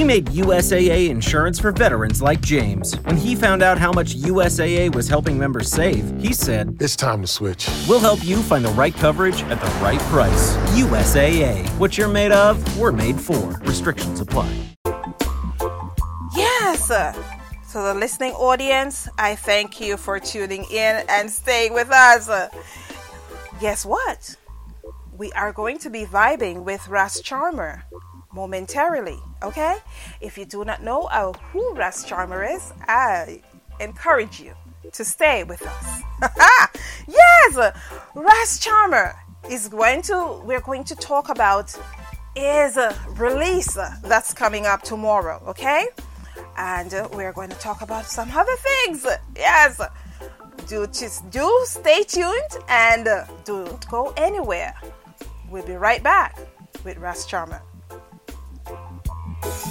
We made USAA insurance for veterans like James. When he found out how much USAA was helping members save, he said, It's time to switch. We'll help you find the right coverage at the right price. USAA. What you're made of, we're made for. Restrictions apply. Yes. To the listening audience, I thank you for tuning in and staying with us. Guess what? We are going to be vibing with Ras Charmer momentarily, okay? If you do not know uh, who Ras Charmer is, I encourage you to stay with us. yes, Ras Charmer is going to, we're going to talk about is a release that's coming up tomorrow, okay? And uh, we're going to talk about some other things. Yes. Do just do stay tuned and uh, don't go anywhere. We'll be right back with Ras Charmer. How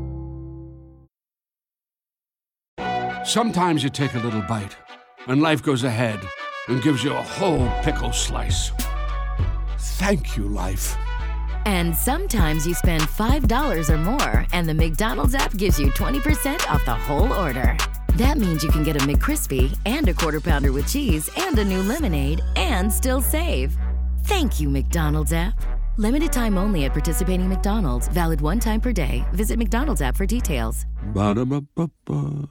Sometimes you take a little bite, and life goes ahead and gives you a whole pickle slice. Thank you, life. And sometimes you spend $5 or more, and the McDonald's app gives you 20% off the whole order. That means you can get a McCrispy and a quarter pounder with cheese and a new lemonade and still save. Thank you, McDonald's app. Limited time only at participating McDonald's, valid one time per day. Visit McDonald's app for details. Ba-da-ba-ba-ba.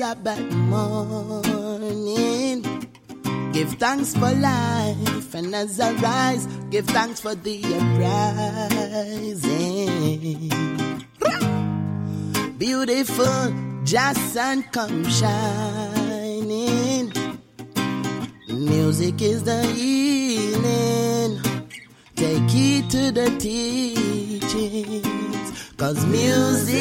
Sabbath morning. Give thanks for life, and as I rise, give thanks for the uprising. Beautiful, just sun come shining. Music is the healing. Take heed to the teachings, cause music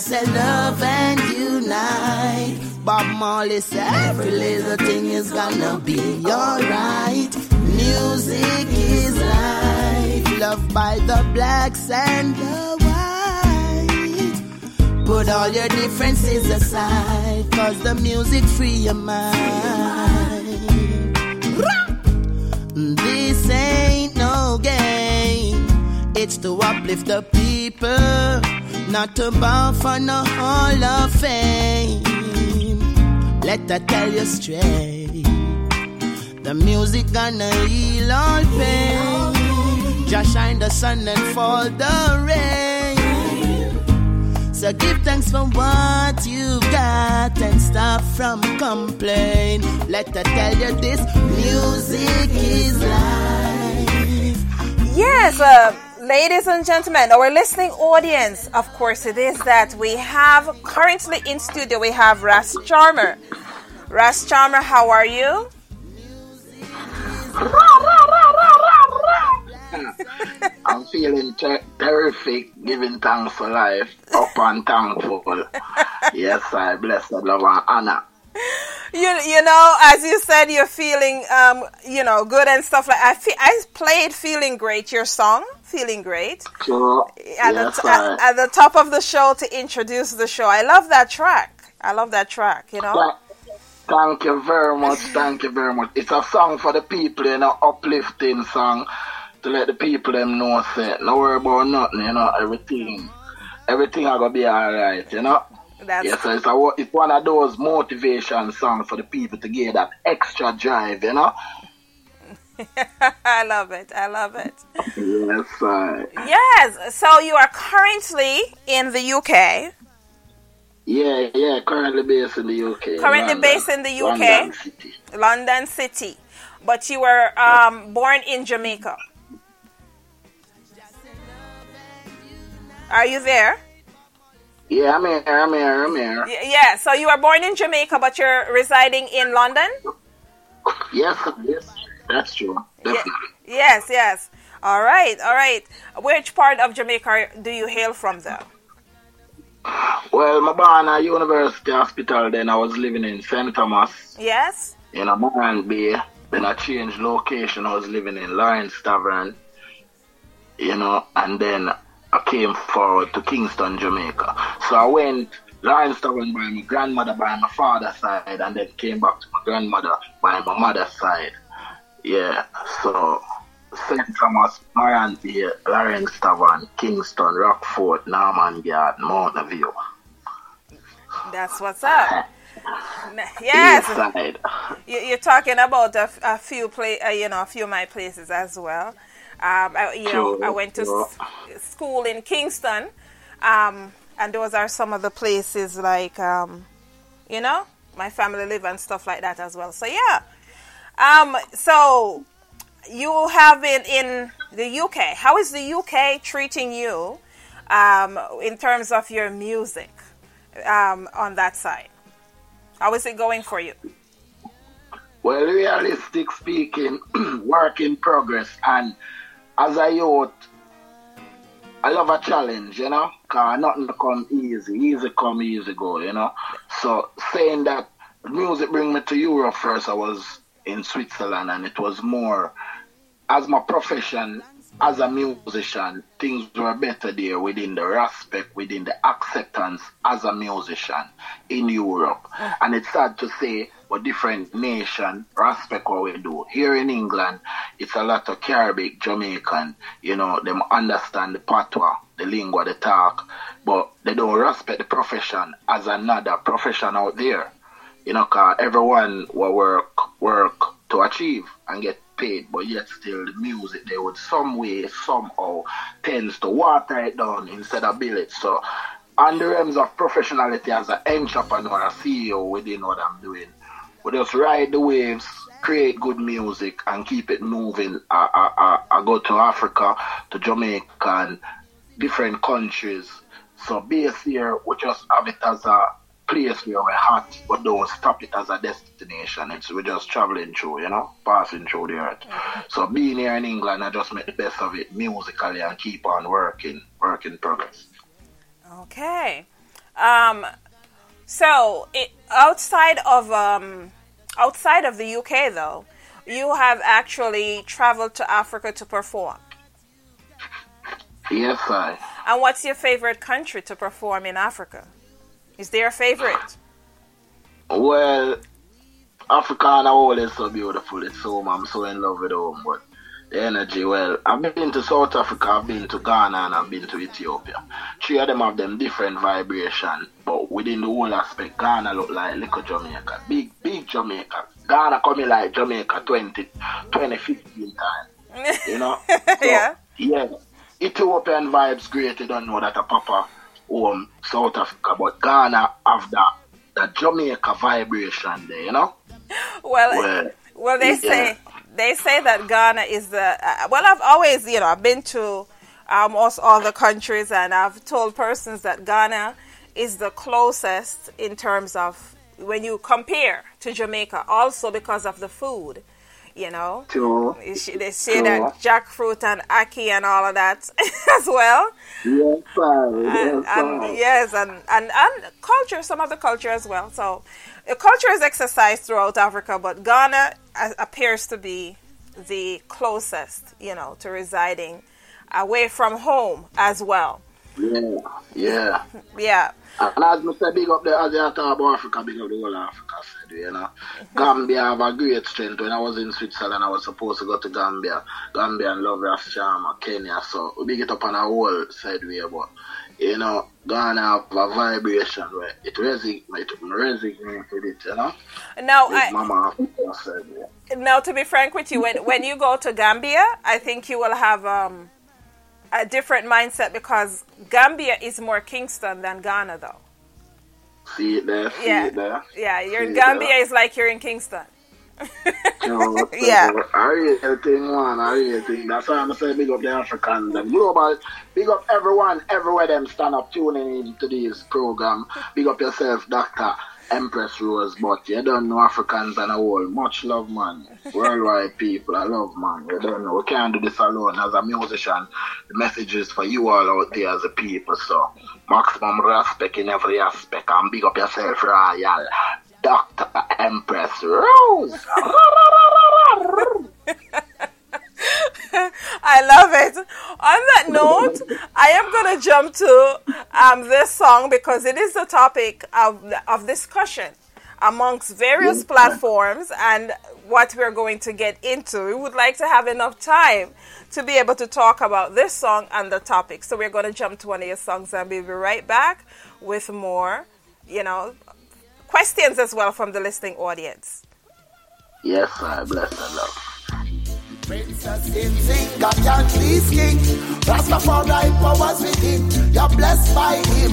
say love and unite. Bob Marley said every little thing is gonna be alright. Music is life, loved by the blacks and the whites. Put all your differences aside, cause the music free your mind. This ain't no game, it's to uplift the people, not to bow for no hall of fame. Let that tell you straight. The music gonna heal all pain. Just shine the sun and fall the rain. So give thanks for what you've got and stop from complain. Let her tell you this music is life. Yes, uh, ladies and gentlemen, our listening audience, of course, it is that we have currently in studio, we have Ras Charmer. Ras Charmer, how are you? I'm feeling ter- terrific, giving thanks for life, up and thankful. yes, I bless the love and honor. You, you know, as you said, you're feeling, um, you know, good and stuff like. I fe- I played "Feeling Great," your song, "Feeling Great," at, the at, at the top of the show to introduce the show. I love that track. I love that track. You know. Tha- Thank you very much. Thank you very much. It's a song for the people, you know, uplifting song to let the people them know say, no worry about nothing, you know, everything, everything are gonna be alright, you know. That's Yes, so it's, a, it's one of those motivation songs for the people to get that extra drive, you know. I love it. I love it. Yes. Yes. So you are currently in the UK. Yeah, yeah, currently based in the UK. Currently London. based in the UK. London City. London City, but you were um, born in Jamaica. Are you there? Yeah, I'm here, I'm here, I'm here. Yeah. So you were born in Jamaica, but you're residing in London. Yes, yes, that's true. Definitely. Yes. Yes. All right. All right. Which part of Jamaica do you hail from, though? Well, my born at University Hospital, then I was living in St. Thomas, Yes. in a Bay. Then I changed location, I was living in Lawrence Tavern, you know, and then I came forward to Kingston, Jamaica. So I went Lawrence Tavern by my grandmother by my father's side, and then came back to my grandmother by my mother's side. Yeah, so St. Thomas, Morant Bay, Lawrence Tavern, Kingston, Rockford, Norman Yard, Mountain View. That's what's up. Yes. East side. You- You're talking about a, a few play, uh, you know, a few of my places as well. Um, I, you know, I went to sure. s- school in Kingston, um, and those are some of the places like, um, you know, my family live and stuff like that as well. So yeah. Um, so you have been in the UK. How is the UK treating you um, in terms of your music um, on that side? How is it going for you? Well, realistic speaking, work in progress. And as a youth, I love a challenge, you know, because nothing come easy. Easy come, easy go, you know. So saying that music bring me to Europe first, I was in Switzerland and it was more as my profession as a musician, things were better there within the respect, within the acceptance as a musician in Europe. Mm. And it's sad to say what different nation respect what we do. Here in England, it's a lot of Caribbean, Jamaican, you know, them understand the patois, the lingua, the talk, but they don't respect the profession as another profession out there. You know, cause everyone will work, work to achieve and get paid, but yet still the music they would some way, somehow tends to water it down instead of build it. So on the realms of professionality as an entrepreneur, a CEO within what I'm doing, we just ride the waves, create good music and keep it moving. I, I, I, I go to Africa, to Jamaica and different countries. So base here, we just have it as a place where we're hot, but don't stop it as a destination. It's we're just traveling through, you know, passing through the earth. So being here in England, I just make the best of it musically and keep on working, work in progress. Okay. Um, so it, outside of um, outside of the UK, though, you have actually traveled to Africa to perform. Yes, I. And what's your favorite country to perform in Africa? Is there a favorite? Well, Africa the whole is so beautiful. It's home. I'm so in love with home. But the energy, well, I've been to South Africa, I've been to Ghana, and I've been to Ethiopia. Three of them have them different vibration, but within the whole aspect, Ghana look like little Jamaica. Big, big Jamaica. Ghana coming like Jamaica 20, 2015 time. You know? So, yeah. Yeah. Ethiopian vibes great, you don't know that a papa home South Africa, but Ghana have that that Jamaica vibration there, you know? Well, Well, well, they yeah. say they say that Ghana is the uh, well. I've always, you know, I've been to almost all the countries, and I've told persons that Ghana is the closest in terms of when you compare to Jamaica. Also because of the food, you know. True. They say- Sure. that jackfruit and ackee and all of that as well. Yes, sir. Yes, and, sir. and yes, and, and and culture, some of the culture as well. So, the culture is exercised throughout Africa, but Ghana a- appears to be the closest, you know, to residing away from home as well. Yeah, yeah. Yeah, And as I say, big up the, as you talk about Africa, big up the whole Africa, said, you know. Gambia have a great strength. When I was in Switzerland, I was supposed to go to Gambia. Gambia and love Ras Charmer, Kenya, so we big it up on a whole side way, but, you know, Ghana have a vibration where it resonates, it resonates with it, you know. Now, Big I, Mama Africa said, yeah. now to be frank with you, when when you go to Gambia, I think you will have um, a different mindset because Gambia is more Kingston than Ghana, though. See it there, see Yeah. it there. Yeah, your See it Gambia there. is like you're in Kingston. Yeah. I real thing, man. I real thing. That's why I'm saying big up the Africans, them global. Big up everyone, everywhere them stand up tuning into this program. Big up yourself, Doctor Empress Rose. But you don't know Africans and a whole. Much love, man. Worldwide people, I love, man. You don't know. We can't do this alone. As a musician, the message is for you all out there as a people. So, maximum respect in every aspect. And big up yourself, Royal. Dr. Empress Rose. I love it. On that note, I am going to jump to um, this song because it is the topic of, of discussion amongst various platforms and what we're going to get into. We would like to have enough time to be able to talk about this song and the topic. So we're going to jump to one of your songs and we'll be right back with more, you know, questions as well from the listening audience. Yes, I bless and love. Princess in Zinga Candice King. Rastafari powers within. You're blessed by him.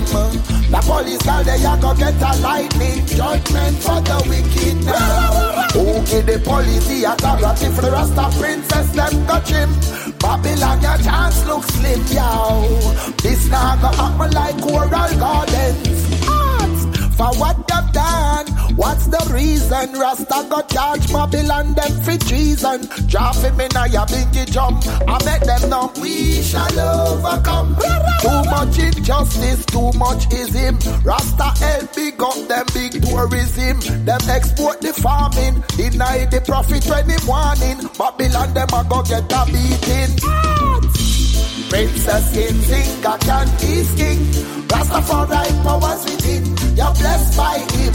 The police girl they ya go get a lightning judgment for the wicked. Who give the police the authority for the Rasta princess? Them got him. Babylon your chance look slim, yo. This now go happen like coral gardens. For what they've done, what's the reason? Rasta got charge Babylon them for treason. Him in a ya bingy jump. I bet them know we shall overcome. Too much injustice, too much is him. Rasta help big up them big tourism. Them export the farming, deny the profit when him warning. Babylon them a go get a beating. Princess Nzinga can is king. Rastafari powers within. You're blessed by him.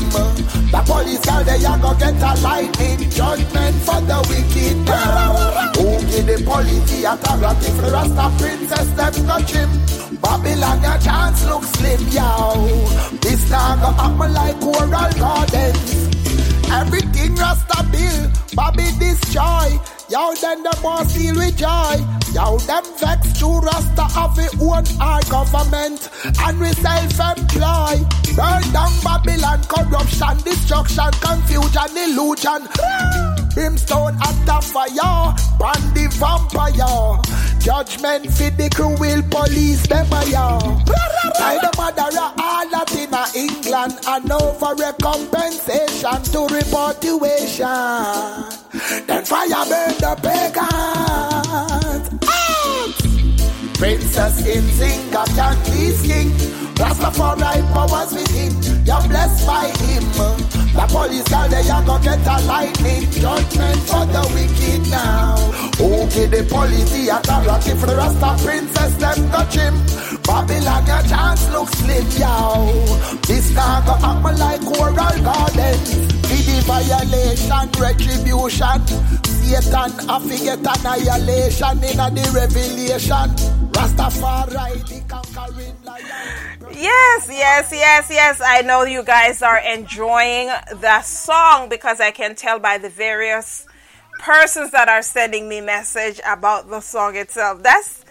The police girl they a go get a lightning judgment for the wicked. Who give the police authority for Rasta princess them touch him. Babylon your chance look slim, yo. This now go happen like coral gardens. Everything Rasta bill, Bobby destroy. Yo, then the boss deal with joy. Yo, them vex to Rasta have it own our government. And we self-employ. Burn down Babylon, corruption, destruction, confusion, illusion. Brimstone at fire, bandy vampire. Judgment for the cruel police, them a ya. By the mother all that England, and for recompensation to reportuation. Then fire burn the pagans. Princess in Zinga Candice King. Rastafari powers within. You're blessed by him. The police girl they are gonna get a lightning judgment for the wicked now. Okay, the police the authority for the Rasta princess them touch him. Babylon your chance looks slim, yo. This now go happen like coral gardens. The violation, retribution. Satan, I forget annihilation in the revelation. Rastafari, the conquering lion. Yes, yes, yes, yes. I know you guys are enjoying the song because I can tell by the various persons that are sending me message about the song itself. That's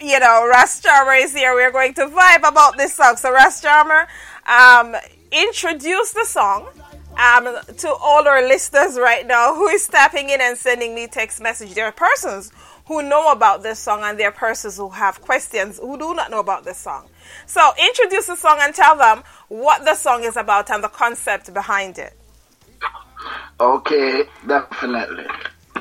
you know, Ras Charmer is here. We're going to vibe about this song. So Ras Charmer, um, introduce the song um, to all our listeners right now who is tapping in and sending me text message. There are persons who know about this song and there are persons who have questions who do not know about this song. So introduce the song and tell them what the song is about and the concept behind it. Okay, definitely.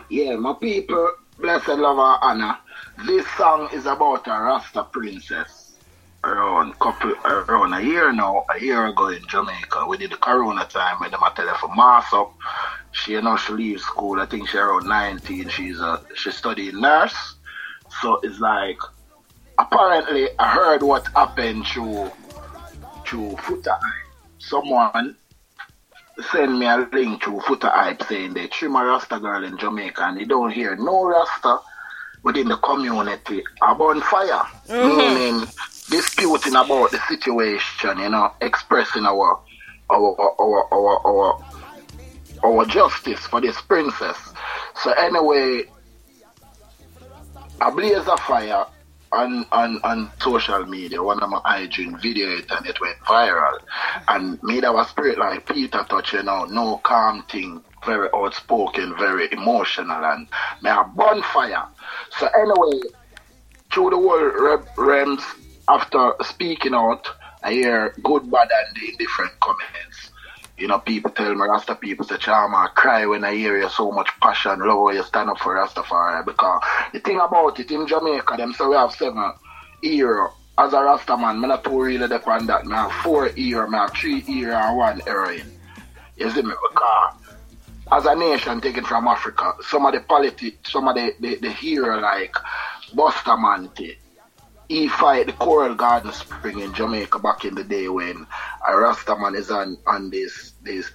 Yeah, my people, blessed lover Anna. This song is about a Rasta princess around couple around a year now, a year ago in Jamaica. We did the corona time when them a tell her for mass up. She you know she leaves school, I think she around nineteen, she's a she studying nurse. So it's like apparently I heard what happened to to Hype. Someone send me a link to Foota Hype saying they trim a Rasta girl in Jamaica and they don't hear no Rasta within the community about fire. Mm-hmm. Meaning disputing about the situation, you know, expressing our our our our our, our justice for this princess. So anyway, a blaze of fire on, on, on social media, one of my hygiene video it and it went viral. And that was spirit like Peter Tosh, you know, no calm thing, very outspoken, very emotional and me a bonfire. So anyway, through the world realms after speaking out, I hear good, bad, and indifferent comments. You know, people tell me, Rasta people say, Charmer, I cry when I hear you so much passion, love you stand up for Rastafari. Because the thing about it, in Jamaica, them say we have seven euro. As a Rasta man, I'm not too really depend that. I have four euro, I have three euro and one heroin. You see me? Because as a nation taken from Africa, some of the politics, some of the, the, the hero like Bustamante, he fight the Coral Garden Spring in Jamaica back in the day when a Rastaman is on, on this this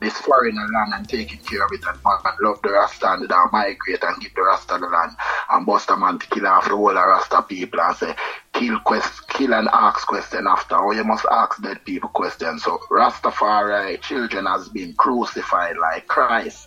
this foreign land and taking care of it and man love the Rasta and they migrate and give the Rasta the land and Bustaman to kill off the whole Rasta people and say kill quest kill and ask question after or you must ask dead people questions. So Rastafari children has been crucified like Christ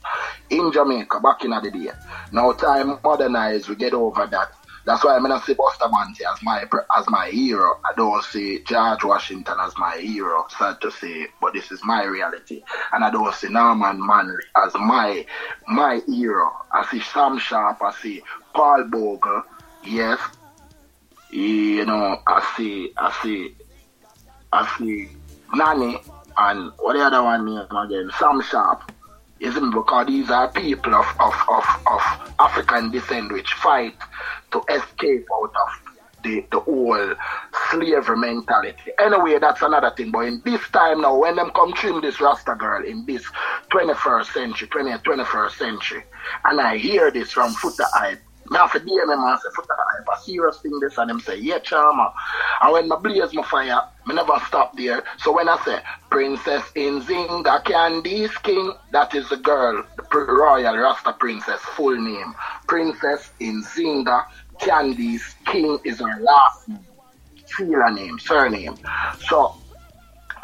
in Jamaica back in the day. Now time modernized we get over that that's why I'm gonna say Bustamante as my as my hero. I don't see George Washington as my hero, sad to say, but this is my reality. And I don't see Norman Manley as my my hero. I see Sam Sharpe, I see Paul Bogle, yes. You know, I see I see I see Nanny and what the other one name again? Sam Sharpe. Isn't because these are people of, of, of, of African descent which fight to escape out of the, the whole slavery mentality. Anyway, that's another thing. But in this time now, when them come trim this Rasta girl in this 21st century, 20th, 21st century, and I hear this from Foota Hype, have to DM and say, Foota Hype, a serious thing this, and him say, yeah, charmer. And when I blaze my fire, me never stop there. So when I say, Princess Nzinga Candice King, that is the girl, the royal Rasta princess, full name. Princess Nzinga Candice King is her last name, name, surname. So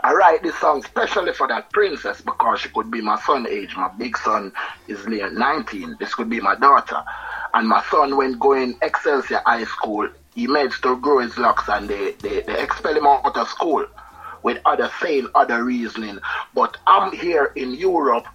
I write this song especially for that princess because she could be my son age. My big son is near 19. This could be my daughter. And my son, when going Excelsior High School, he managed to grow his locks and they, they, they expel him out of school with other saying, other reasoning. But I'm here in Europe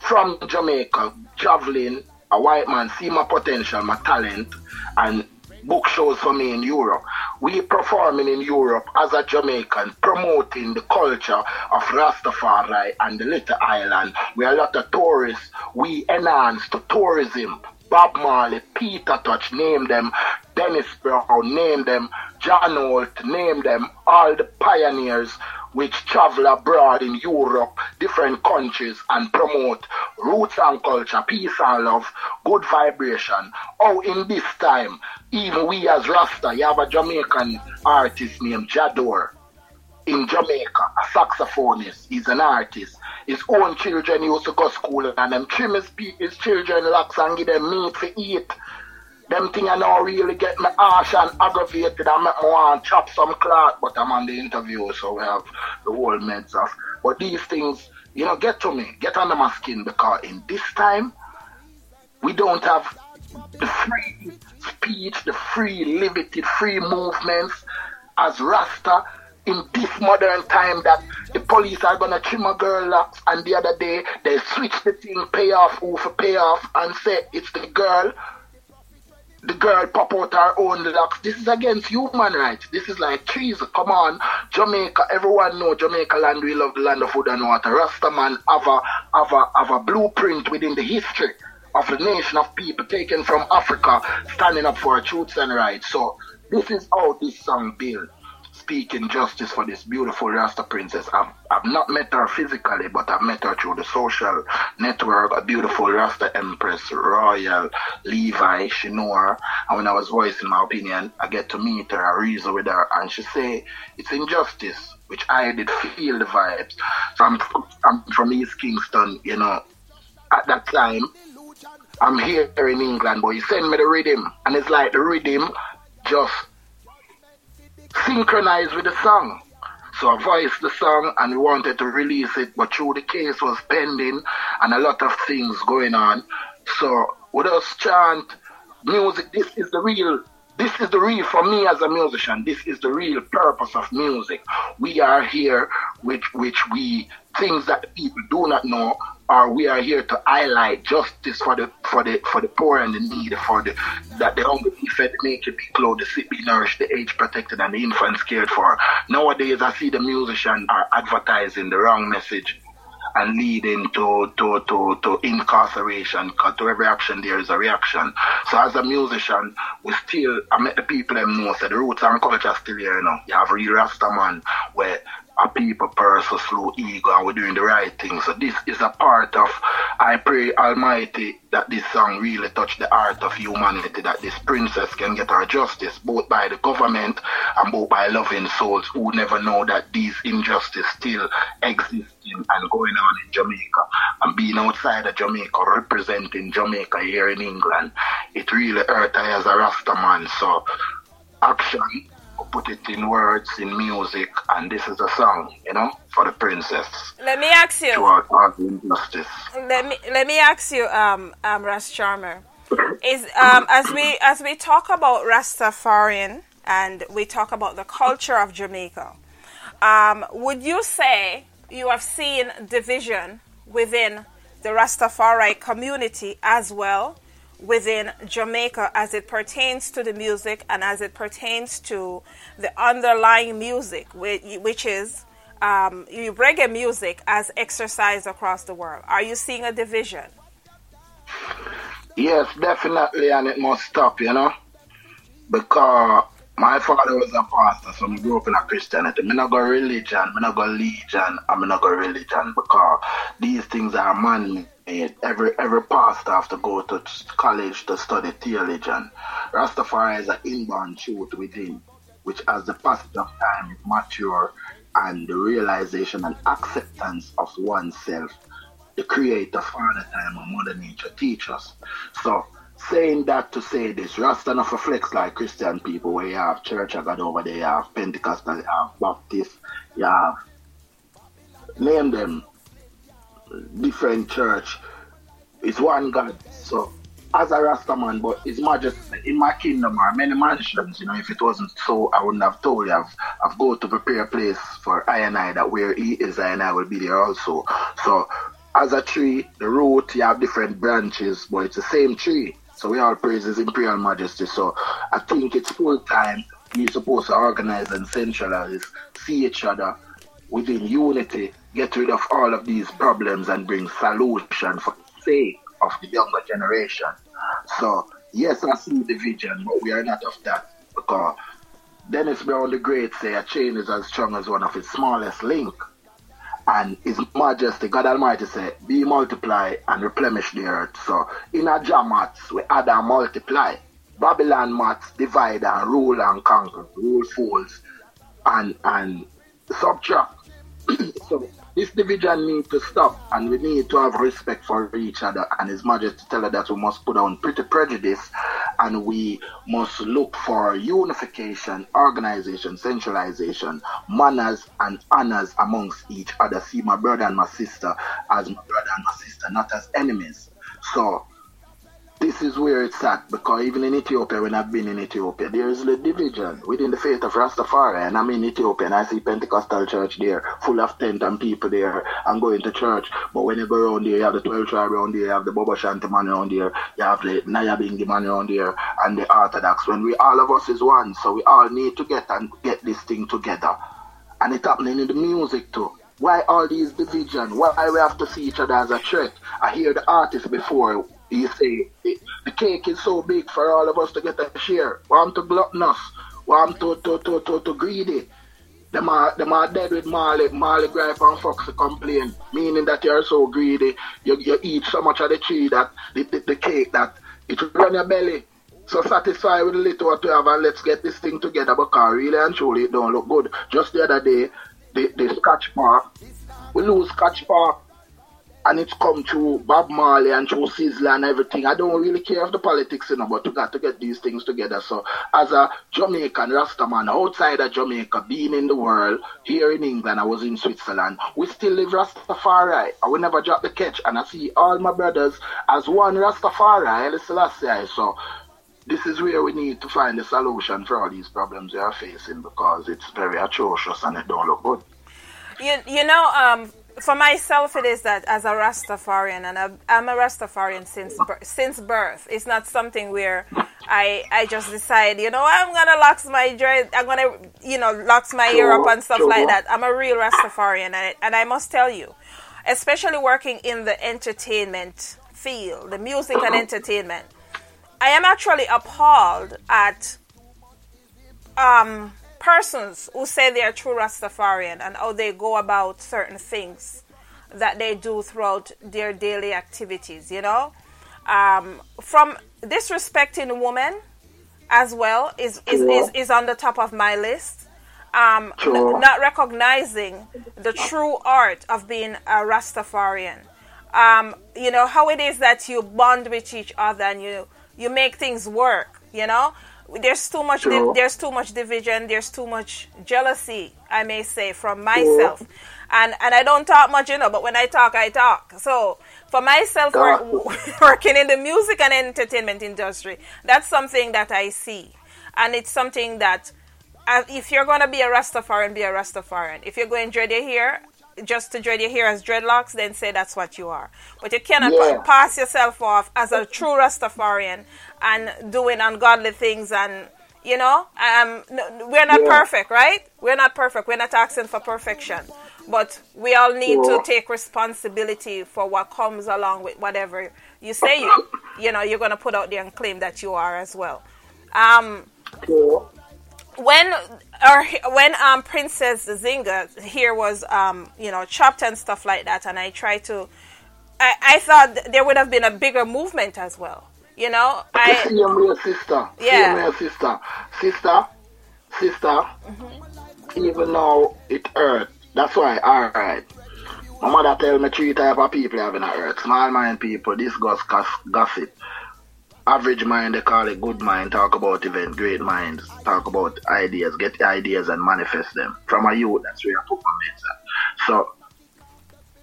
from Jamaica, traveling. A white man see my potential, my talent, and book shows for me in Europe. We performing in Europe as a Jamaican, promoting the culture of Rastafari and the little island. We are a lot of tourists. We enhance the tourism. Bob Marley, Peter Tosh, name them. Dennis Brown, name them. John Holt, name them. All the pioneers which travel abroad in Europe, different countries, and promote roots and culture, peace and love, good vibration. Oh, in this time, even we as Rasta, you have a Jamaican artist named Jador in Jamaica, a saxophonist. He's an artist. His own children used to go school and them trim his, his children locks and give them meat to eat. Them thing I now really get me harsh and aggravated and make me want chop some cloth, but I'm on the interview, so we have the whole meds off. But these things, you know, get to me, get under my skin because in this time, we don't have the free speech, the free liberty, free movements as Rasta in this modern time that the police are gonna trim a girl locks and the other day they switch the thing pay off who for pay off and say it's the girl the girl pop out her own locks. This is against human rights. This is like treason. Come on. Jamaica, everyone know Jamaica land, we love the land of food and water. Rastaman have a have a have a blueprint within the history of the nation of people taken from Africa standing up for truths and rights. So this is how this song built speaking justice for this beautiful Rasta princess. I've, I've not met her physically, but I've met her through the social network. A beautiful Rasta Empress, Royal, Levi, she know her. And when I was voicing my opinion, I get to meet her, I reason with her, and she say it's injustice, which I did feel the vibes. So I'm, I'm from East Kingston, you know. At that time, I'm here in England, but he send me the rhythm, and it's like the rhythm just synchronized with the song. So I voiced the song and we wanted to release it, but through the case was pending and a lot of things going on. So with us chant music, this is the real this is the real for me as a musician, this is the real purpose of music. We are here with which we things that people do not know or we are here to highlight justice for the for the for the poor and the needy, for the that the hungry be fed, the naked be clothed, the sick be nourished, the aged protected, and the infants cared for. Nowadays, I see the musicians are advertising the wrong message and leading to, to, to, to incarceration because to every action there is a reaction. So as a musician, we still, I make the people them know, so the roots and culture still here, you know. You have real Rasta man where a people person slow ego and we're doing the right thing. So this is a part of I pray Almighty that this song really touch the heart of humanity, that this princess can get her justice both by the government and both by loving souls who never know that these injustices still existing and going on in Jamaica. And being outside of Jamaica, representing Jamaica here in England, it really hurt I as a Rasta man. So action put it in words, in music, and this is a song, you know, for the princess. Let me ask you. Throughout all the injustice. Let me let me ask you, um, um, Ras Charmer, is um, as we as we talk about Rastafarian and we talk about the culture of Jamaica, um, would you say you have seen division within the Rastafari community as well? Within Jamaica as it pertains to the music and as it pertains to the underlying music, which is um, reggae music as exercised across the world. Are you seeing a division? Yes, definitely, and it must stop, you know, because my father was a pastor, so I grew up in a Christianity. I not go religion, I not go legion, I'm not go religion because these things are man every every pastor have to go to college to study theology. Rastafari is an inborn truth within, which as the passage of time mature and the realization and acceptance of oneself, the creator, father time and mother nature teach us. So saying that to say this, Rasta not reflects like Christian people where you have church of God over there, you have Pentecostal, you have Baptist, you have name them different church. It's one God. So as a Rastaman, but His Majesty in my kingdom are many mansions. You know, if it wasn't so, I wouldn't have told you. I've, I've go to prepare a place for I and I that where He is, I and I will be there also. So, as a tree, the root, you have different branches, but it's the same tree. So we all praise His Imperial Majesty. So I think it's full time. We're supposed to organize and centralize, see each other within unity, get rid of all of these problems and bring solution for the sake of the younger generation. So, yes, I see the vision, but we are not of that because Dennis Brown the Great say a chain is as strong as one of its smallest link. And His Majesty, God Almighty say, be multiply and replenish the earth. So, in a jamats, we add and multiply. Babylon mats divide and rule and conquer, rule fools and and subtract. so this division need to stop and we need to have respect for each other and His Majesty tell us that we must put down pretty prejudice and we must look for unification, organization, centralization, manners and honors amongst each other. See my brother and my sister as my brother and my sister, not as enemies. So this is where it's at because even in Ethiopia, when I've been in Ethiopia, there is a division within the faith of Rastafari. And I'm in Ethiopia and I see Pentecostal church there, full of tent and people there and going to church. But when you go around there, you have the 12 tribe around there, you have the Bobo Shanti man around there, you have the Nyabingi man around there, and the Orthodox. When we all of us is one, so we all need to get and get this thing together. And it's happening in the music too. Why all these division? Why we have to see each other as a threat? I hear the artist before you say the cake is so big for all of us to get a share. Want to gluttonous, want to to to to, to greedy. Them are, them are dead with Marley, Marley gripe and Fox complain, meaning that you're so greedy, you, you eat so much of the tree that the, the, the cake that it will run your belly. So satisfied with the little what we have and let's get this thing together because really and truly it don't look good. Just the other day, the, the Scotch Park, we lose Scotch Park and it's come through Bob Marley and through Sizzla and everything. I don't really care of the politics, you know, but you got to get these things together. So, as a Jamaican Rastaman outside of Jamaica, being in the world, here in England, I was in Switzerland, we still live Rastafari. I will never drop the catch, and I see all my brothers as one Rastafari. So, this is where we need to find a solution for all these problems we are facing because it's very atrocious and it don't look good. You, you know, um, for myself, it is that as a Rastafarian, and I'm a Rastafarian since since birth. It's not something where I I just decide, you know, I'm gonna locks my dread, I'm gonna, you know, locks my ear up and stuff like that. I'm a real Rastafarian, and I, and I must tell you, especially working in the entertainment field, the music and entertainment, I am actually appalled at um persons who say they are true Rastafarian and how they go about certain things that they do throughout their daily activities, you know. Um, from disrespecting women as well is, is, is, is, on the top of my list. Um, n- not recognizing the true art of being a Rastafarian. Um, you know, how it is that you bond with each other and you, you make things work, you know there's too much there's too much division there's too much jealousy i may say from myself. And and i don't talk much you know but when i talk i talk. So for myself work, working in the music and entertainment industry that's something that i see. And it's something that uh, if you're going to be a rastafarian be a rastafarian. If you're going to dread your hair just to dread your hair as dreadlocks, then say that's what you are. But you cannot yeah. pass yourself off as a true Rastafarian and doing ungodly things and you know um, we're not yeah. perfect right we're not perfect we're not asking for perfection but we all need yeah. to take responsibility for what comes along with whatever you say you you know you're going to put out there and claim that you are as well um. When or when um, princess zinga here was um, you know chopped and stuff like that and i tried to I, I thought there would have been a bigger movement as well you know, I. Same way, sister. Yeah. Way, sister. Sister, sister. Mm-hmm. Even now it hurt. That's why. All right. My mother tell me three type of people having a hurt. Small mind people, discuss gossip. Average mind, they call it good mind. Talk about event. Great minds, talk about ideas. Get ideas and manifest them. From a youth, that's where I put my mates at. So,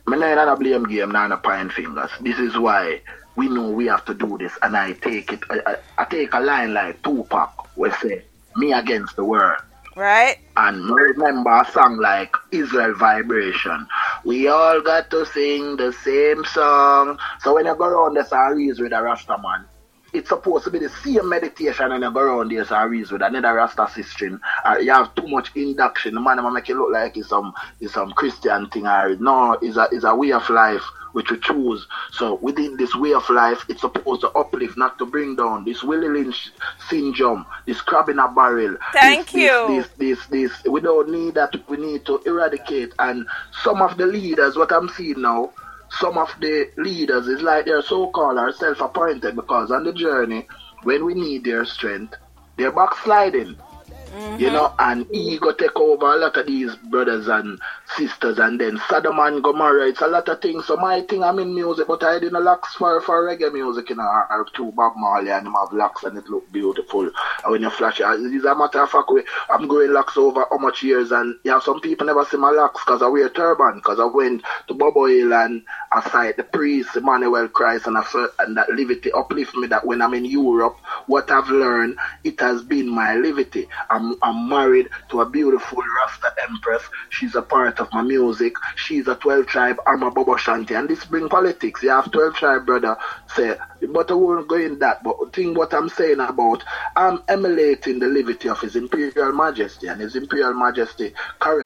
I'm not a blame game, not a pine fingers. This is why we know we have to do this, and I take it. I, I, I take a line like Tupac, where say, "Me against the world." Right. And remember a song like Israel Vibration. We all got to sing the same song. So when you go around the series with a Rasta man, it's supposed to be the same meditation and you go around there series with another Rasta system. Uh, you have too much induction. The man will make it look like it's some it's some Christian thing or no, it's a it's a way of life which we choose. So within this way of life, it's supposed to uplift, not to bring down. This Willie Lynch syndrome, this crab in a barrel. Thank this, you. This, this, this, this, we don't need that. We need to eradicate. And some of the leaders, what I'm seeing now, some of the leaders is like they're so-called or self-appointed because on the journey, when we need their strength, they're backsliding. Mm-hmm. You know, and ego take over a lot of these brothers and sisters, and then Sodom and Gomorrah. It's a lot of things. So my thing, I'm in music, but I didn't locks for for reggae music, you know, or to Bob Marley, and him have locks, and it look beautiful. And when you flash it, it's a matter of fact, I'm going locks over how much years, and yeah, some people never see my locks because I wear turban, because I went to Bobo Hill and I sight the priest, Emmanuel Christ, and I felt, and that liberty uplift me. That when I'm in Europe, what I've learned, it has been my liberty. I'm I'm married to a beautiful Rasta Empress. She's a part of my music. She's a 12 tribe. I'm a Bobo Shanti. And this bring politics. You have 12 tribe brother say, but I won't go in that. But think what I'm saying about, I'm emulating the liberty of His Imperial Majesty and His Imperial Majesty current.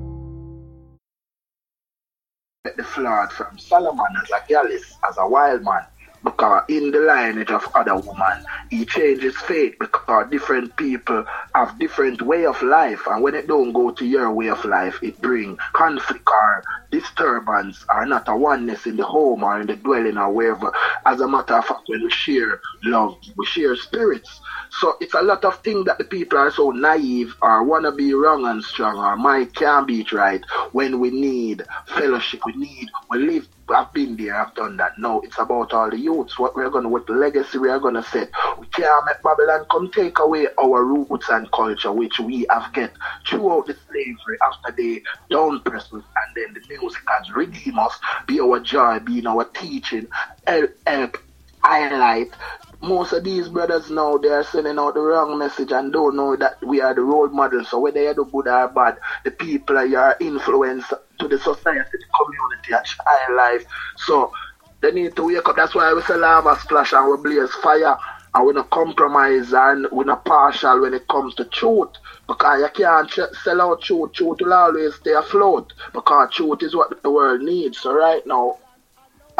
The flood from Solomon as a gallus, as a wild man. Because in the lineage of other women, he changes fate because different people have different way of life. And when it don't go to your way of life, it bring conflict or disturbance or not a oneness in the home or in the dwelling or wherever. As a matter of fact, when we share love, we share spirits. So it's a lot of things that the people are so naive or want to be wrong and strong or might can't be right when we need fellowship, we need, we live I've been there, I've done that. No, it's about all the youths, what we're gonna what legacy we are gonna set. We can't make Babylon come take away our roots and culture which we have get throughout the slavery after they down press us and then the music has redeem us, be our joy, be our teaching, help, help highlight most of these brothers now they are sending out the wrong message and don't know that we are the role models. So whether you do good or bad, the people are your influence to the society, the community, and child life. So they need to wake up. That's why we say lava splash and we blaze fire. And we're not compromise and we're not partial when it comes to truth. Because you can't sell out truth. Truth will always stay afloat. Because truth is what the world needs. So right now,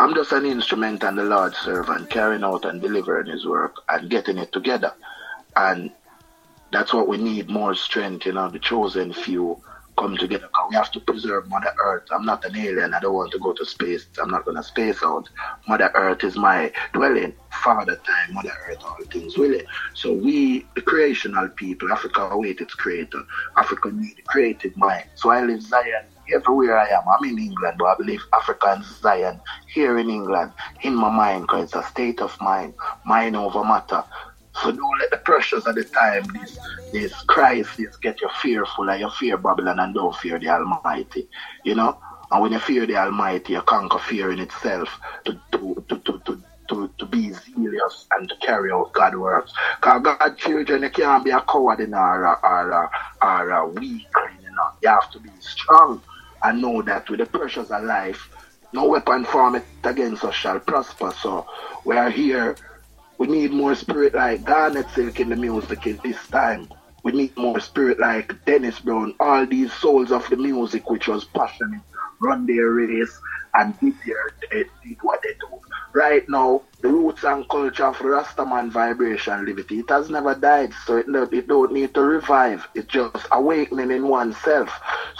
I'm just an instrument and the Lord's servant, carrying out and delivering His work and getting it together. And that's what we need more strength, you know, the chosen few come together. we have to preserve Mother Earth. I'm not an alien. I don't want to go to space. I'm not going to space out. Mother Earth is my dwelling. Father time, Mother Earth, all things willing. So we, the creational people, Africa await its creator. Africa need a creative mind. So I live Zion everywhere I am. I'm in England, but I believe Africa and Zion here in England, in my mind, because it's a state of mind, mind over matter. So don't let the pressures of the time, this this crisis, get you fearful and you fear Babylon and don't fear the Almighty. You know? And when you fear the Almighty, you conquer fear in itself to to to to, to to, to be zealous and to carry out God's works. Because God's children, you can't be a coward in or or a, or a weak, you know. You have to be strong and know that with the pressures of life, no weapon formed against us shall prosper. So we are here. We need more spirit like Garnet Silk in the music in this time. We need more spirit like Dennis Brown, all these souls of the music which was passionate, run their race and did their they did what they do. Right now, the roots and culture of Rastaman vibration liberty, it has never died, so it, it don't need to revive. It's just awakening in oneself.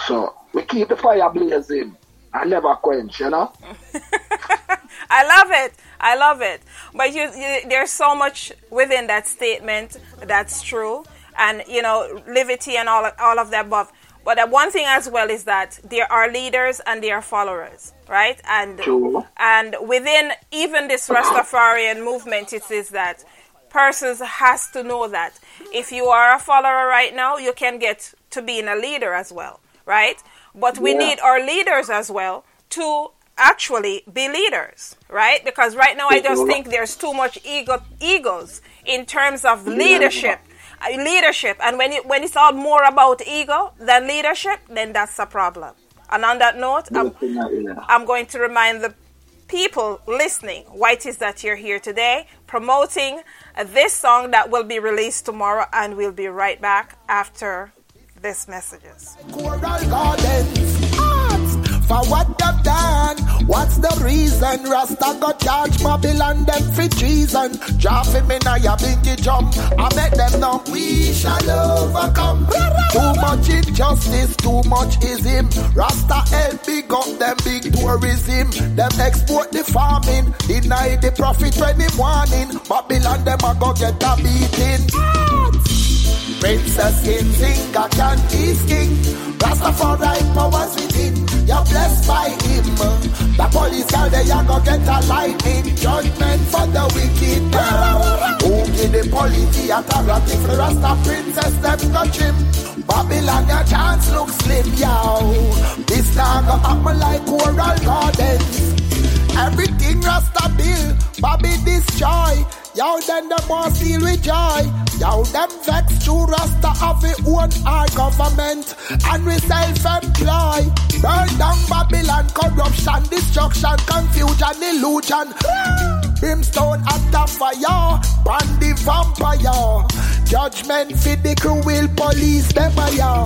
So we keep the fire blazing. I never quench, you know. I love it. I love it. But you, you, there's so much within that statement that's true, and you know, liberty and all all of the above. But the one thing as well is that there are leaders and there are followers, right? And True. and within even this Rastafarian movement, it is that persons has to know that if you are a follower right now, you can get to being a leader as well, right? But we Yeah. need our leaders as well to actually be leaders, right? Because right now I just think there's too much ego egos in terms of leadership. Uh, Leadership, and when it, when it's all more about ego than leadership, then that's a problem. And on that note, I'm, I'm going to remind the people listening why it is that you're here today, promoting this song that will be released tomorrow, and we'll be right back after this messages. For what they've done, what's the reason? Rasta got charge Babylon them for treason. Drop in a ya bingy jump. I make them know we shall overcome. Too much injustice, too much is him. Rasta help big up them big tourism. Them export the farming, deny the profit when the morning. Babylon them a go get a beating. Princess in Zinga can is king. Rastafari powers within. You're blessed by him. The police girl they a go get a lightning judgment for the wicked. Who give the police the authority for Rasta princess them touch him. Babylon your chance look slim, yo. This now go happen like coral gardens. Everything Rasta bill, Bobby destroy. Yo, then them want steal with joy. Yo, them vex to Rasta have it own our government and we self-employ. Burn down Babylon, corruption, destruction, confusion, illusion. Brimstone at the fire, bandy vampire. Judgment for the cruel police, them a ya.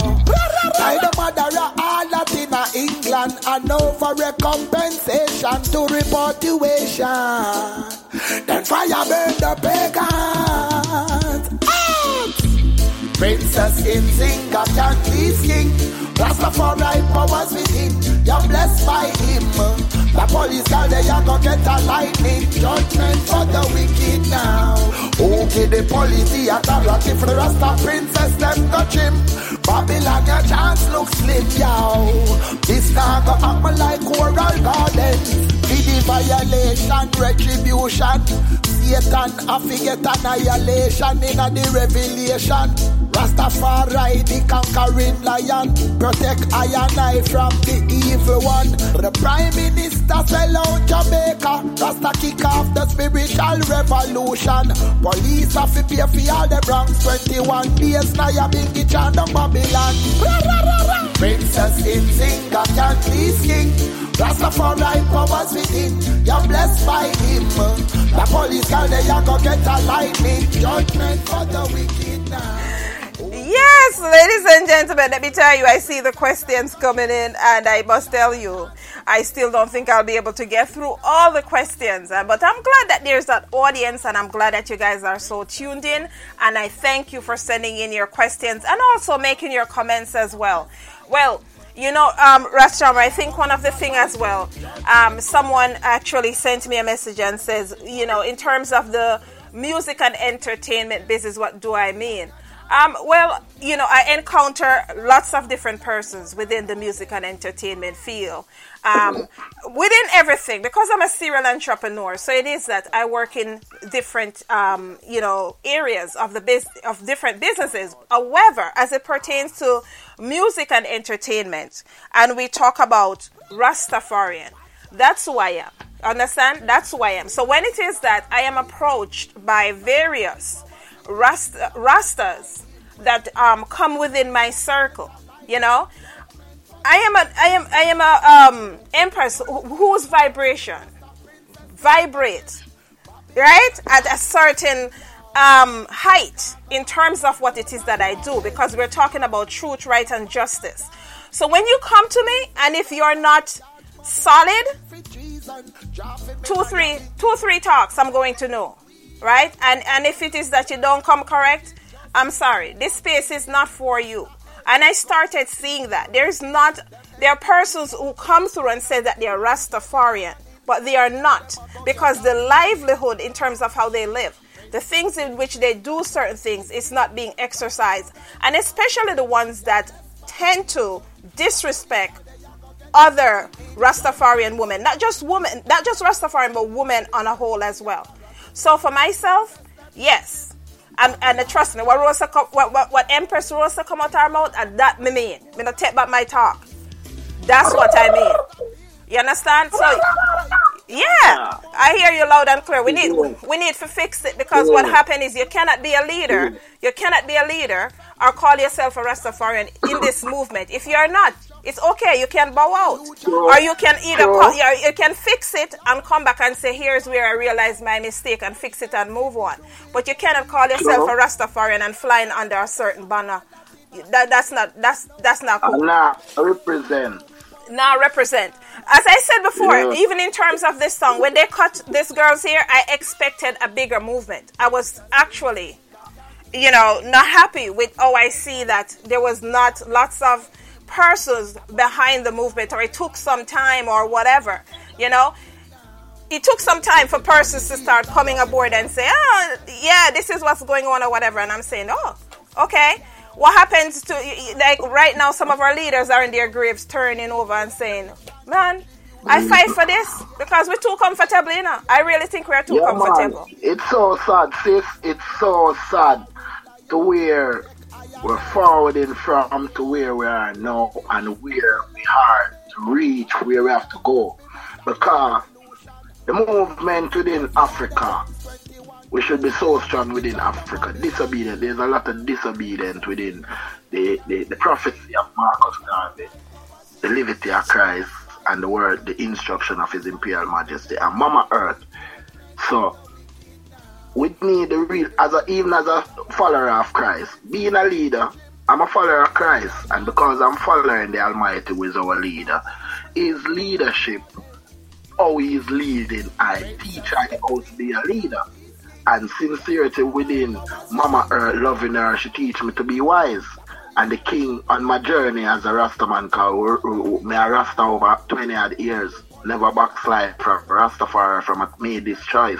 I the mother of all that in England and over recompensation to reportuation. Then fire burn the pagans. Princess Nzinga can please king. Rastafari powers within. You're blessed by him. The police girl they a go get a lightning judgment for the wicked now. Okay, the police the authority for the Rasta princess them touch him. Babylon your chance look slim, yo. This now go happen like coral gardens. For the violation, retribution. Satan, I forget annihilation in the revelation. Rastafari, the conquering lion. Protect I and I from the evil one. The Prime Minister sell out Jamaica. Rasta kick off the spiritual revolution. Police have to pay for all the wrongs. 21 days now you been the Babylon. Princess in Zinga Candice King. Rastafari powers within. You're blessed by him. The police girl they a go get a lightning judgment for the wicked now. Yes, ladies and gentlemen, let me tell you, I see the questions coming in, and I must tell you, I still don't think I'll be able to get through all the questions. uh, But I'm glad that there's that audience, and I'm glad that you guys are so tuned in. And I thank you for sending in your questions and also making your comments as well. Well, you know, um, Rastram, I think one of the thing as well, um, someone actually sent me a message and says, you know, in terms of the music and entertainment business, what do I mean? Um, well, you know, I encounter lots of different persons within the music and entertainment field, um, within everything, because I'm a serial entrepreneur. So it is that I work in different, um, you know, areas of the biz- of different businesses. However, as it pertains to music and entertainment, and we talk about Rastafarian, that's who I am. Understand? That's who I am. So when it is that I am approached by various Rasta, Rastas that um, come within my circle, you know, I am a I am I am a um, empress whose vibration vibrates right at a certain um, height in terms of what it is that I do because we're talking about truth, right, and justice. So when you come to me, and if you're not solid, two, three, two, three talks, I'm going to know, right? And and if it is that you don't come correct, I'm sorry. This space is not for you. And I started seeing that. There's not, there are persons who come through and say that they are Rastafarian, but they are not because the livelihood in terms of how they live, the things in which they do certain things, is not being exercised. And especially the ones that tend to disrespect other Rastafarian women, not just women, not just Rastafarian, but women on a whole as well. So for myself, yes. And, and uh, trust me, what, Rosa what, what, what Empress Rosa come out her mouth, and that me mean. Me not take back my talk. That's what I mean. You understand? So, yeah, I hear you loud and clear. We need we need to fix it because what happened is you cannot be a leader. You cannot be a leader or call yourself a Rastafarian in this movement. If you're not, it's okay. You can bow out, or you can either call, you can fix it and come back and say, "Here's where I realized my mistake," and fix it and move on. But you cannot call yourself a Rastafarian and flying under a certain banner. That, that's not that's that's not cool. Now represent. Now represent. As I said before, yeah. even in terms of this song, when they cut this girl's hair, I expected a bigger movement. I was actually, you know, not happy with how I see that there was not lots of persons behind the movement, or it took some time, or whatever. You know, it took some time for persons to start coming aboard and say, "Oh, yeah, this is what's going on," or whatever. And I'm saying, "Oh, okay." what happens to like right now some of our leaders are in their graves turning over and saying man I mm. fight for this because we're too comfortable, you know. I really think we're too yeah, comfortable. Man. It's so sad, sis. It's so sad to where we're forwarding from to where we are now and where we are to reach where we have to go. Because the movement within Africa we should be so strong within Africa. Disobedient. There's a lot of disobedience within the, the, the prophecy of Marcus Garvey, the liberty of Christ, and the word, the instruction of His Imperial Majesty, and Mama Earth. So, we need the real, as a, even as a follower of Christ, being a leader, I'm a follower of Christ, and because I'm following the Almighty, is our leader, His leadership, how leading, I teach I how to be a leader. And sincerity within Mama Earth loving her, she teach me to be wise. And the king on my journey as a Rasta man, me a Rasta over 20 odd years, never backslide from Rastafari from made this choice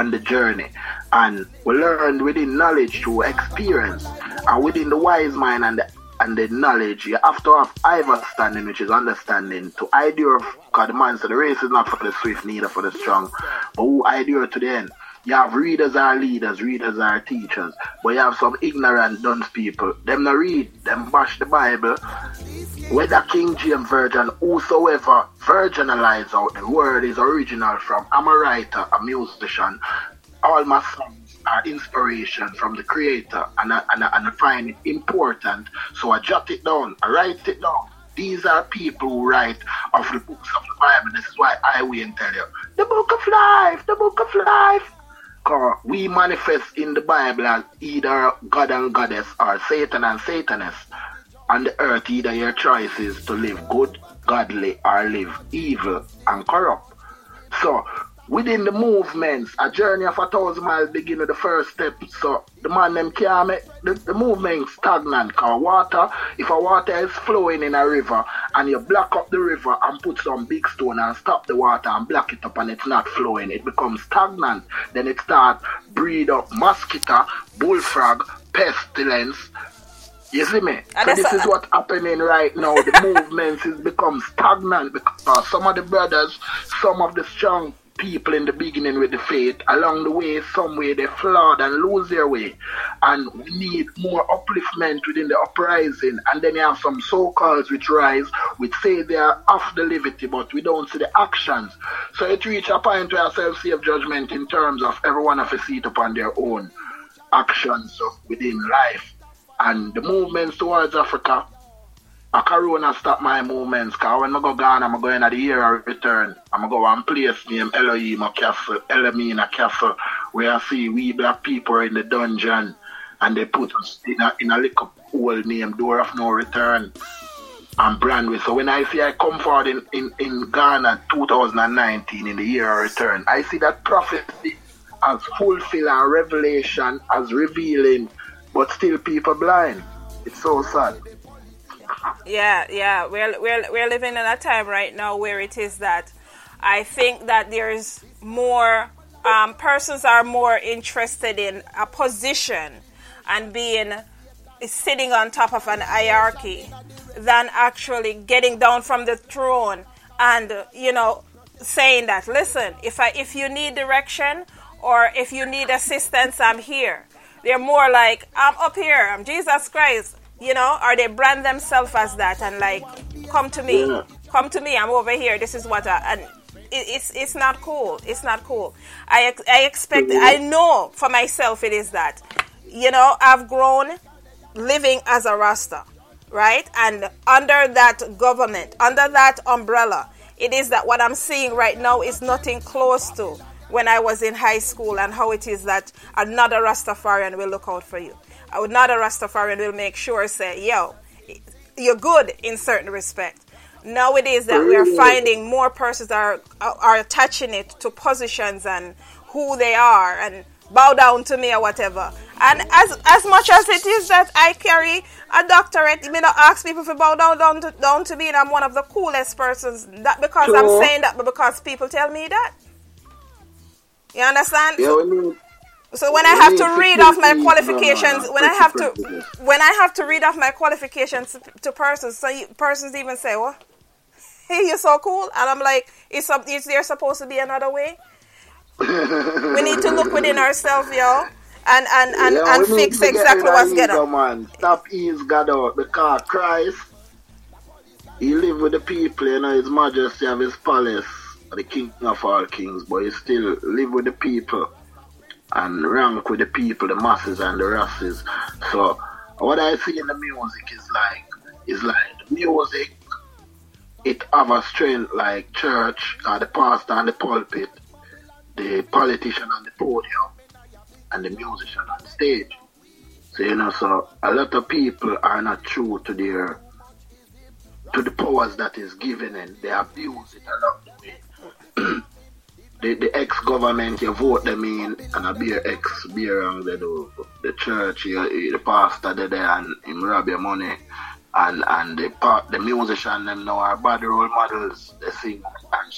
on the journey. And we learned within knowledge through experience and within the wise mind and the and the knowledge, you have to have understanding, which is understanding to idea of the man said the race is not for the swift, neither for the strong, but who idea to the end. You have readers are leaders, readers are teachers, but you have some ignorant dunce people. Them not read, them bash the Bible. Whether King James Version, whosoever virginalize out the word is original from. I'm a writer, a musician. All my songs are inspiration from the creator and I, and, I, and I find it important. So I jot it down, I write it down. These are people who write of the books of the Bible. This is why I will tell you. The book of life, the book of life. We manifest in the Bible as either God and Goddess or Satan and Satanist. On the earth, either your choice is to live good, godly, or live evil and corrupt. So within the movements, a journey of a thousand miles begin with the first step. So the man them can't make the, the movement stagnant cause water, if a water is flowing in a river and you block up the river and put some big stone and stop the water and block it up and it's not flowing, it becomes stagnant. Then it start breed up mosquito, bullfrog, pestilence, you see me? So this is what's happening right now. The movements is become stagnant because some of the brothers, some of the strong people in the beginning with the faith. Along the way, some way they flawed and lose their way. And we need more upliftment within the uprising. And then you have some so-called which rise, which say they are off the liberty, but we don't see the actions. So it reach a point where self-save judgment in terms of everyone have a seat upon their own actions within life. And the movements towards Africa a corona stop my movements because when I go Ghana, I'm going at the year of return. I'm to go one place named Elohim Castle, Elmina Castle, where I see we black people in the dungeon and they put us in a, in a little hole named Door of No Return and Brandway. So when I see I come forward in, in, in Ghana 2019 in the year of return, I see that prophecy as fulfilled and revelation as revealing, but still people blind. It's so sad. Yeah, yeah. We're, we're, we're living in a time right now where it is that I think that there's more, um, persons are more interested in a position and being sitting on top of an hierarchy than actually getting down from the throne and, you know, saying that, listen, if I, if you need direction or if you need assistance, I'm here. They're more like, I'm up here, I'm Jesus Christ, you know, or they brand themselves as that and like, come to me, Yeah. come to me, I'm over here, this is what I, and it, it's, it's not cool, it's not cool. I, I expect, mm-hmm. I know for myself it is that, you know, I've grown living as a Rasta, right? And under that government, under that umbrella, it is that what I'm seeing right now is nothing close to when I was in high school and how it is that another Rastafarian will look out for you. Another Rastafarian will make sure, say, yo, you're good in certain respect. Now it is that we are finding more persons are are attaching it to positions and who they are and bow down to me or whatever. And as as much as it is that I carry a doctorate, you may not ask people to bow down down to, down to me, and I'm one of the coolest persons. Not because I'm saying that, but because people tell me that. You understand? Yeah, So when I have to read off my qualifications, when I have to, when I have to read off my qualifications to persons, so you, persons even say, "What? Hey, you're so cool," and I'm like, "Is is there supposed to be another way?" we need to look within ourselves, yo, and and and, yeah, and fix get exactly what's going man. Stop ease God out because Christ, he live with the people, you know, his majesty of his palace, the king of all kings, but he still live with the people and rank with the people, the masses and the races. So what I see in the music is like is like music it have a strength like church or the pastor and the pulpit, the politician on the podium and the musician on stage. So you know, so a lot of people are not true to their to the powers that is given and they abuse it the way. The, the ex-government, you vote them in, and a beer ex beer and they do the church, you, the pastor they there and him rob your money. And and the part, the musician them now are bad role models. They sing and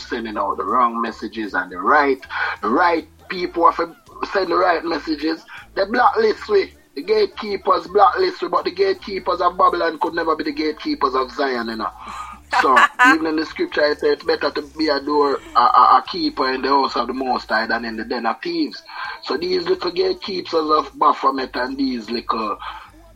sending out the wrong messages and the right the right people to send the right messages. They blacklist we. The gatekeepers blacklist we, but the gatekeepers of Babylon could never be the gatekeepers of Zion, you know. So even in the scripture, it says it's better to be a door, a, a, a keeper in the house of the Most High than in the den of thieves. So these little gatekeepers of Baphomet and these little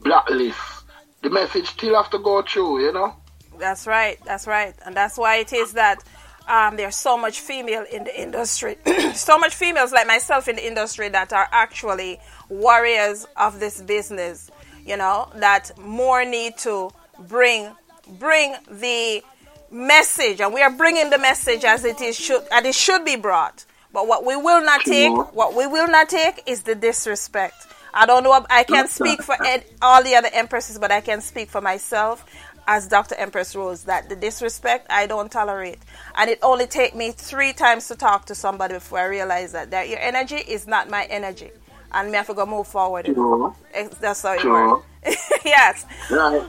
blacklists, the message still have to go through, you know. That's right. That's right. And that's why it is that um, there's so much female in the industry, so much females like myself in the industry that are actually warriors of this business. You know that more need to bring bring the message, and we are bringing the message as it is should and it should be brought. But what we will not take, what we will not take, is the disrespect. I don't know. I can't speak for ed, all the other empresses, but I can speak for myself as Dr. Empress Rose that the disrespect I don't tolerate. And it only take me three times to talk to somebody before I realize that, that your energy is not my energy. And me have to go move forward. Sure. Eh, that's how it Sure. works. yes. Right,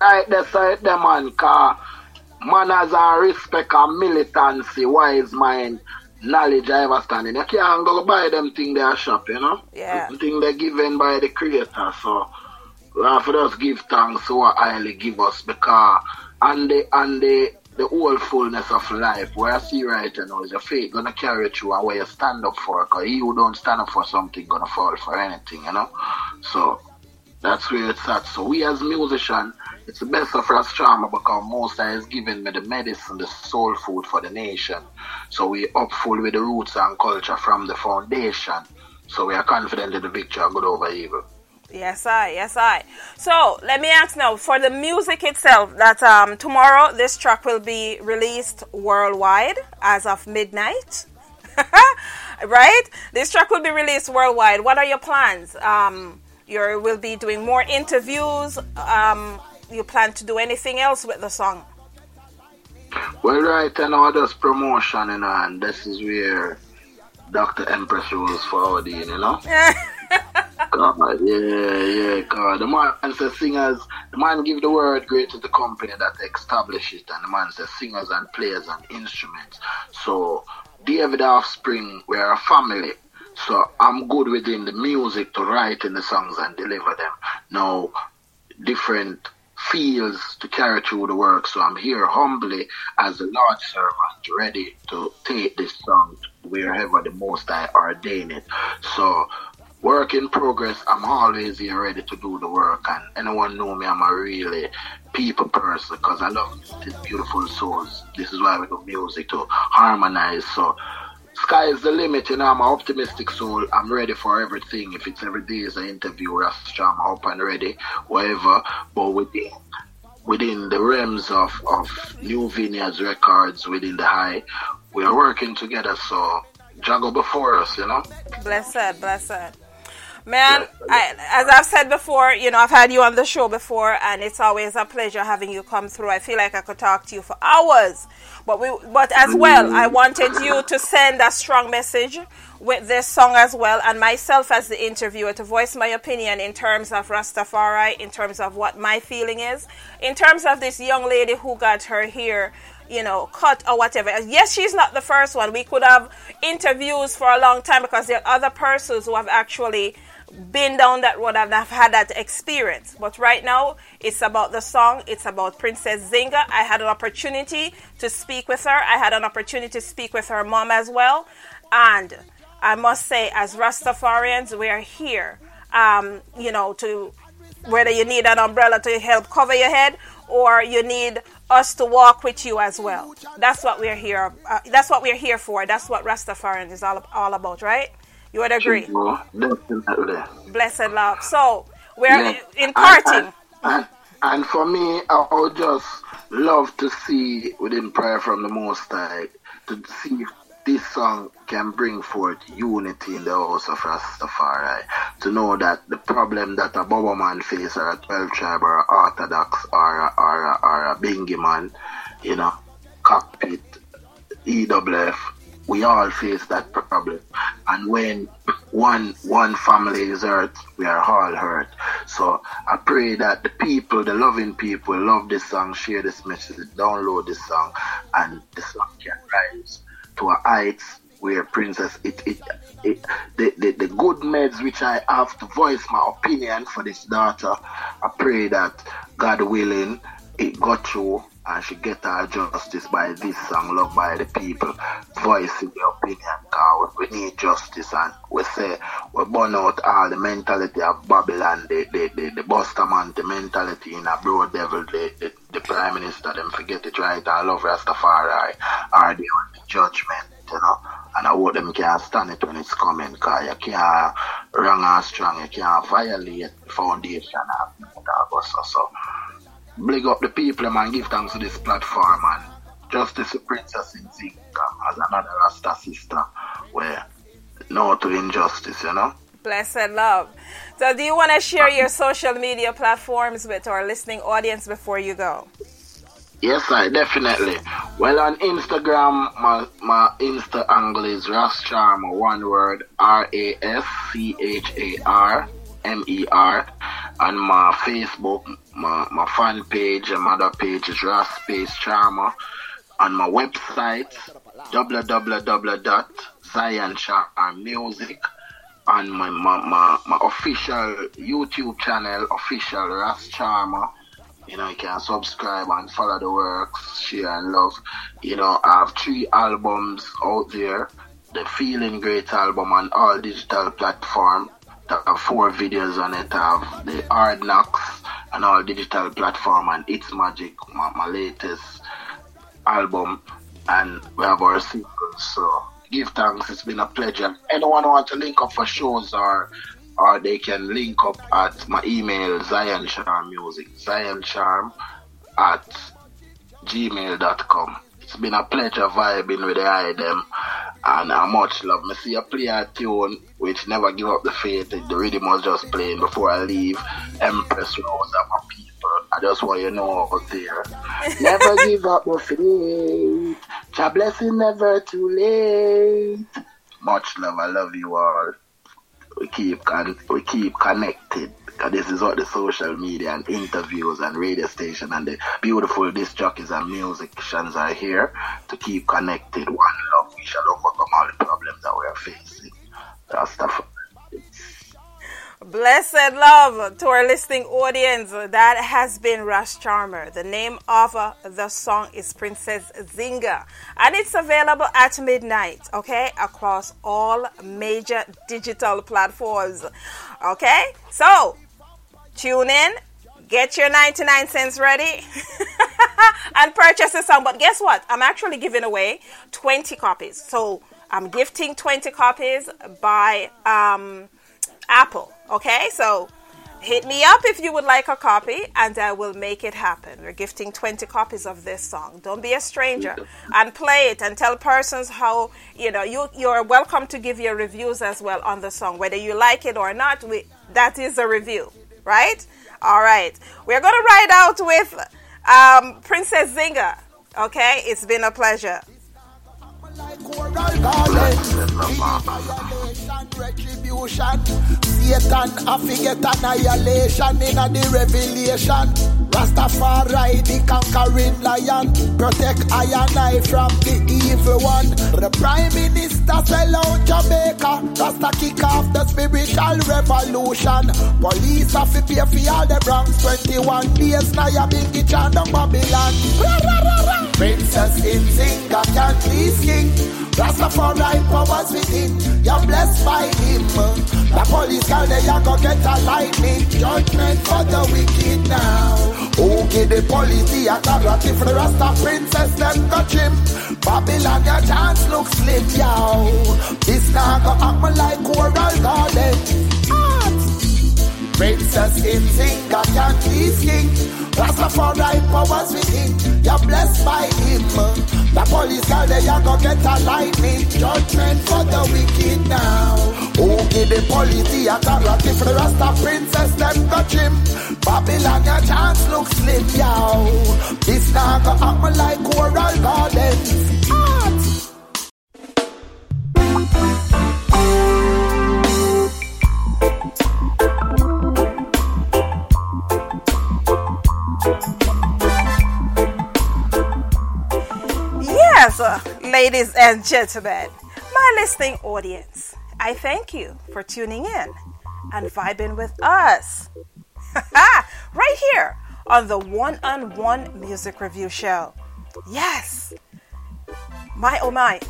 right, that's right, the man, car manners and respect and militancy, wise mind, knowledge, I understanding. You can't go buy them thing they are shop, you know? Yeah. The thing they're given by the creator, so we have to just give thanks to what highly give us because and the and the the whole fullness of life where I see right now is your faith gonna carry through and where you stand up for because he who don't stand up for something gonna fall for anything, you know? So that's where it's at. So we as musicians, it's the best of us trauma because most has given me the medicine, the soul food for the nation. So we up full with the roots and culture from the foundation. So we are confident in the victory of good over evil. Yes, I. Yes, I. So let me ask now for the music itself. That um, tomorrow this track will be released worldwide as of midnight. right? This track will be released worldwide. What are your plans? Um, you will be doing more interviews. Um, you plan to do anything else with the song? Well, right and all this promotion, you know, and this is where Dr. Empress Rose for forward in, you know. God, yeah, yeah, God. The man says singers, the man give the word great to the company that establish it, and the man says singers and players and instruments. So, David Offspring, we're a family. So I'm good within the music to write in the songs and deliver them. Now, different fields to carry through the work. So I'm here humbly as a Lord servant, ready to take this song wherever the Most I ordain it. So work in progress. I'm always here ready to do the work. And anyone know me, I'm a really people person because I love these beautiful souls. This is why we do music to harmonize. So sky is the limit, you know. I'm an optimistic soul. I'm ready for everything. If it's every day is an interview, I'm up and ready, whatever. But within within the realms of, of New Vineyards Records, within the high, we are working together. So juggle before us, you know. Blessed, blessed. Man, I, as I've said before, you know, I've had you on the show before, and it's always a pleasure having you come through. I feel like I could talk to you for hours, but we, but as well, I wanted you to send a strong message with this song as well, and myself as the interviewer to voice my opinion in terms of Rastafari, in terms of what my feeling is, in terms of this young lady who got her here you know, cut or whatever. Yes, she's not the first one. We could have interviews for a long time because there are other persons who have actually been down that road and I've had that experience. But right now, it's about the song. It's about Princess Nzinga. I had an opportunity to speak with her. I had an opportunity to speak with her mom as well. And I must say, as Rastafarians, we are here, um, you know, to whether you need an umbrella to help cover your head or you need us to walk with you as well. That's what we're here. Uh, that's what we're here for. That's what Rastafarian is all, all about, right? You would agree? Definitely. Blessed love. So we're. And, and, and, for me, I would just love to see within prayer from the Most High to see if this song can bring forth unity in the house of Rastafari. To know that the problem that a Bobo man face or a 12 tribe or a Orthodox or a, or a, or a Bingy man, you know, cockpit, EWF, we all face that problem. And when one one family is hurt, we are all hurt. So I pray that the people, the loving people, love this song, share this message, download this song, and the song can rise to a heights where Princess it it, it the, the, the good meds which I have to voice my opinion for this daughter. I pray that God willing it got through and she get her justice by this song, Love by the People, voicing the opinion, God, we need justice and we say we burn out all the mentality of Babylon, the the, the, the Bustamante mentality in a broad devil, the, the, the Prime Minister, them forget it right, I love Rastafari, are the only judgment, you know. And I hope them can't stand it when it's coming, because you can't wrong and strong, you can't violate the foundation of the so big up the people man give thanks to this platform and Justice Princess Nzinga as another Rasta sister where no to injustice, you know. Blessed love. So do you want to share your social media platforms with our listening audience before you go? Yes, I definitely. Well, on Instagram, my my Insta angle is Ras Charmer, one word R A S C H A R M E R. On my Facebook, my, my fan page and my other page is Ras Space Charmer. On my website, www.zioncharmmusic. On my, my, my, my official YouTube channel, official Ras Charmer. You know, you can subscribe and follow the works, share and love. You know, I have three albums out there. The Feeling Great album on all digital platforms have four videos on it. I have the Hard Knocks on all digital platform and It's Magic, my, my latest album, and we have our singles. So give thanks. It's been a pleasure. Anyone want to link up for shows or or they can link up at my email Zion Charm Music, Zion Charm at gmail.com. It's been a pleasure vibing with the item and how much love. Me see a play a tune which never give up the faith. The rhythm was just playing before I leave. Empress Rose and my people. I just want you to know out there. never give up the faith. Your blessing never too late. Much love. I love you all. we keep con- we keep connected this is what the social media and interviews and radio station and the beautiful disc jockeys and musicians are here to keep connected. One love, we shall overcome all the problems that we are facing. Stuff. Blessed love to our listening audience. That has been Ras Charmer. The name of uh, the song is Princess Nzinga. And it's available at midnight, okay, across all major digital platforms. Okay? So, tune in, get your 99 cents ready, and purchase the song. But guess what? I'm actually giving away 20 copies. So, I'm gifting 20 copies by um, Apple. Okay, so hit me up if you would like a copy and I will make it happen. We're gifting 20 copies of this song. Don't be a stranger and play it and tell persons how, you know, you, you're welcome to give your reviews as well on the song. Whether you like it or not, we, that is a review, right? All right. We're going to ride out with um, Princess Nzinga. Okay, it's been a pleasure. Retribution, Satan, I forget annihilation in the revelation. Rastafari, the conquering lion, protect I and I from the evil one. The prime minister sell out Jamaica, Rasta kick off the spiritual revolution. Police have to pay for all the Bronx 21 days, now you big it on Babylon. Princess in Zinga can't please king. Rastafari powers within, you're blessed by him. The police girl, they are gonna get a lightning judgment for the wicked now. Who give the police the authority for the Rasta princess, them got him. Babylon, your chance looks slim, yo. This now go happen like coral garden. Princess in Zinga can't please king. Rastafari powers within, you're blessed by him. The police girl, they are gonna get a lightning judgment for the wicked now. Who give the the authority for the Rasta princess, them. Babylon, your chance slim. This like coral gardens. Art. Yes, ladies and gentlemen, my listening audience, I thank you for tuning in and vibing with us. right here on the One on One Music Review Show. Yes, my oh my,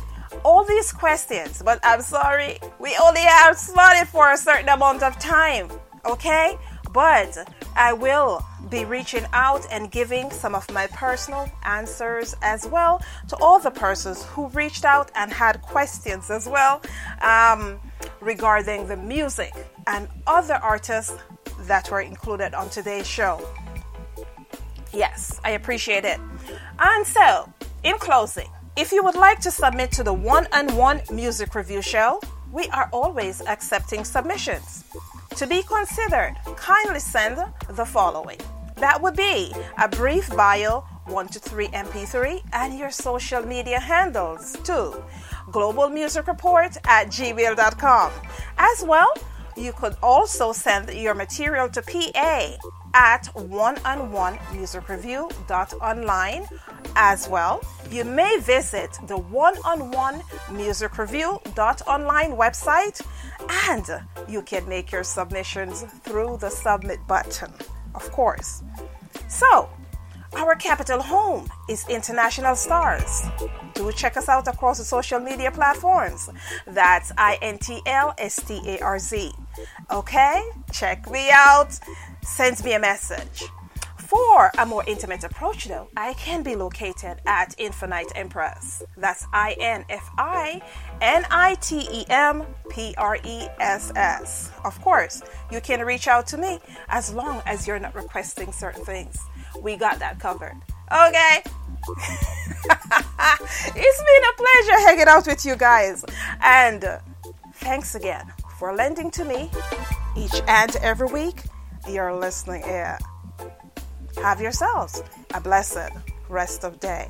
all these questions, but I'm sorry, we only have slotted for a certain amount of time, okay? But I will be reaching out and giving some of my personal answers as well to all the persons who reached out and had questions as well um, regarding the music and other artists that were included on today's show. Yes, I appreciate it. And so, in closing, if you would like to submit to the one on one music review show, we are always accepting submissions. To be considered, kindly send the following. That would be a brief bio, 1 to 3 MP3, and your social media handles too. Global Music Report at gmail.com. As well, you could also send your material to PA at one on one music review online as well. You may visit the one on one music review online website and you can make your submissions through the submit button, of course. So, our capital home is International Stars. Do check us out across the social media platforms. That's I N T L S T A R Z. Okay? Check me out. Send me a message. For a more intimate approach, though, I can be located at Infinite Empress. That's I N F I N I T E M P R E S S. Of course, you can reach out to me as long as you're not requesting certain things. We got that covered. Okay? it's been a pleasure hanging out with you guys. And uh, thanks again for lending to me each and every week your listening ear. Have yourselves a blessed rest of day.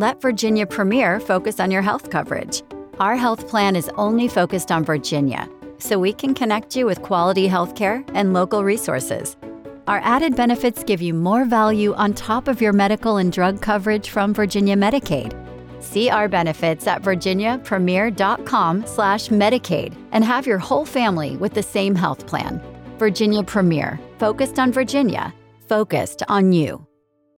Let Virginia Premier focus on your health coverage. Our health plan is only focused on Virginia, so we can connect you with quality healthcare and local resources. Our added benefits give you more value on top of your medical and drug coverage from Virginia Medicaid. See our benefits at virginiapremier.com/medicaid and have your whole family with the same health plan. Virginia Premier, focused on Virginia, focused on you.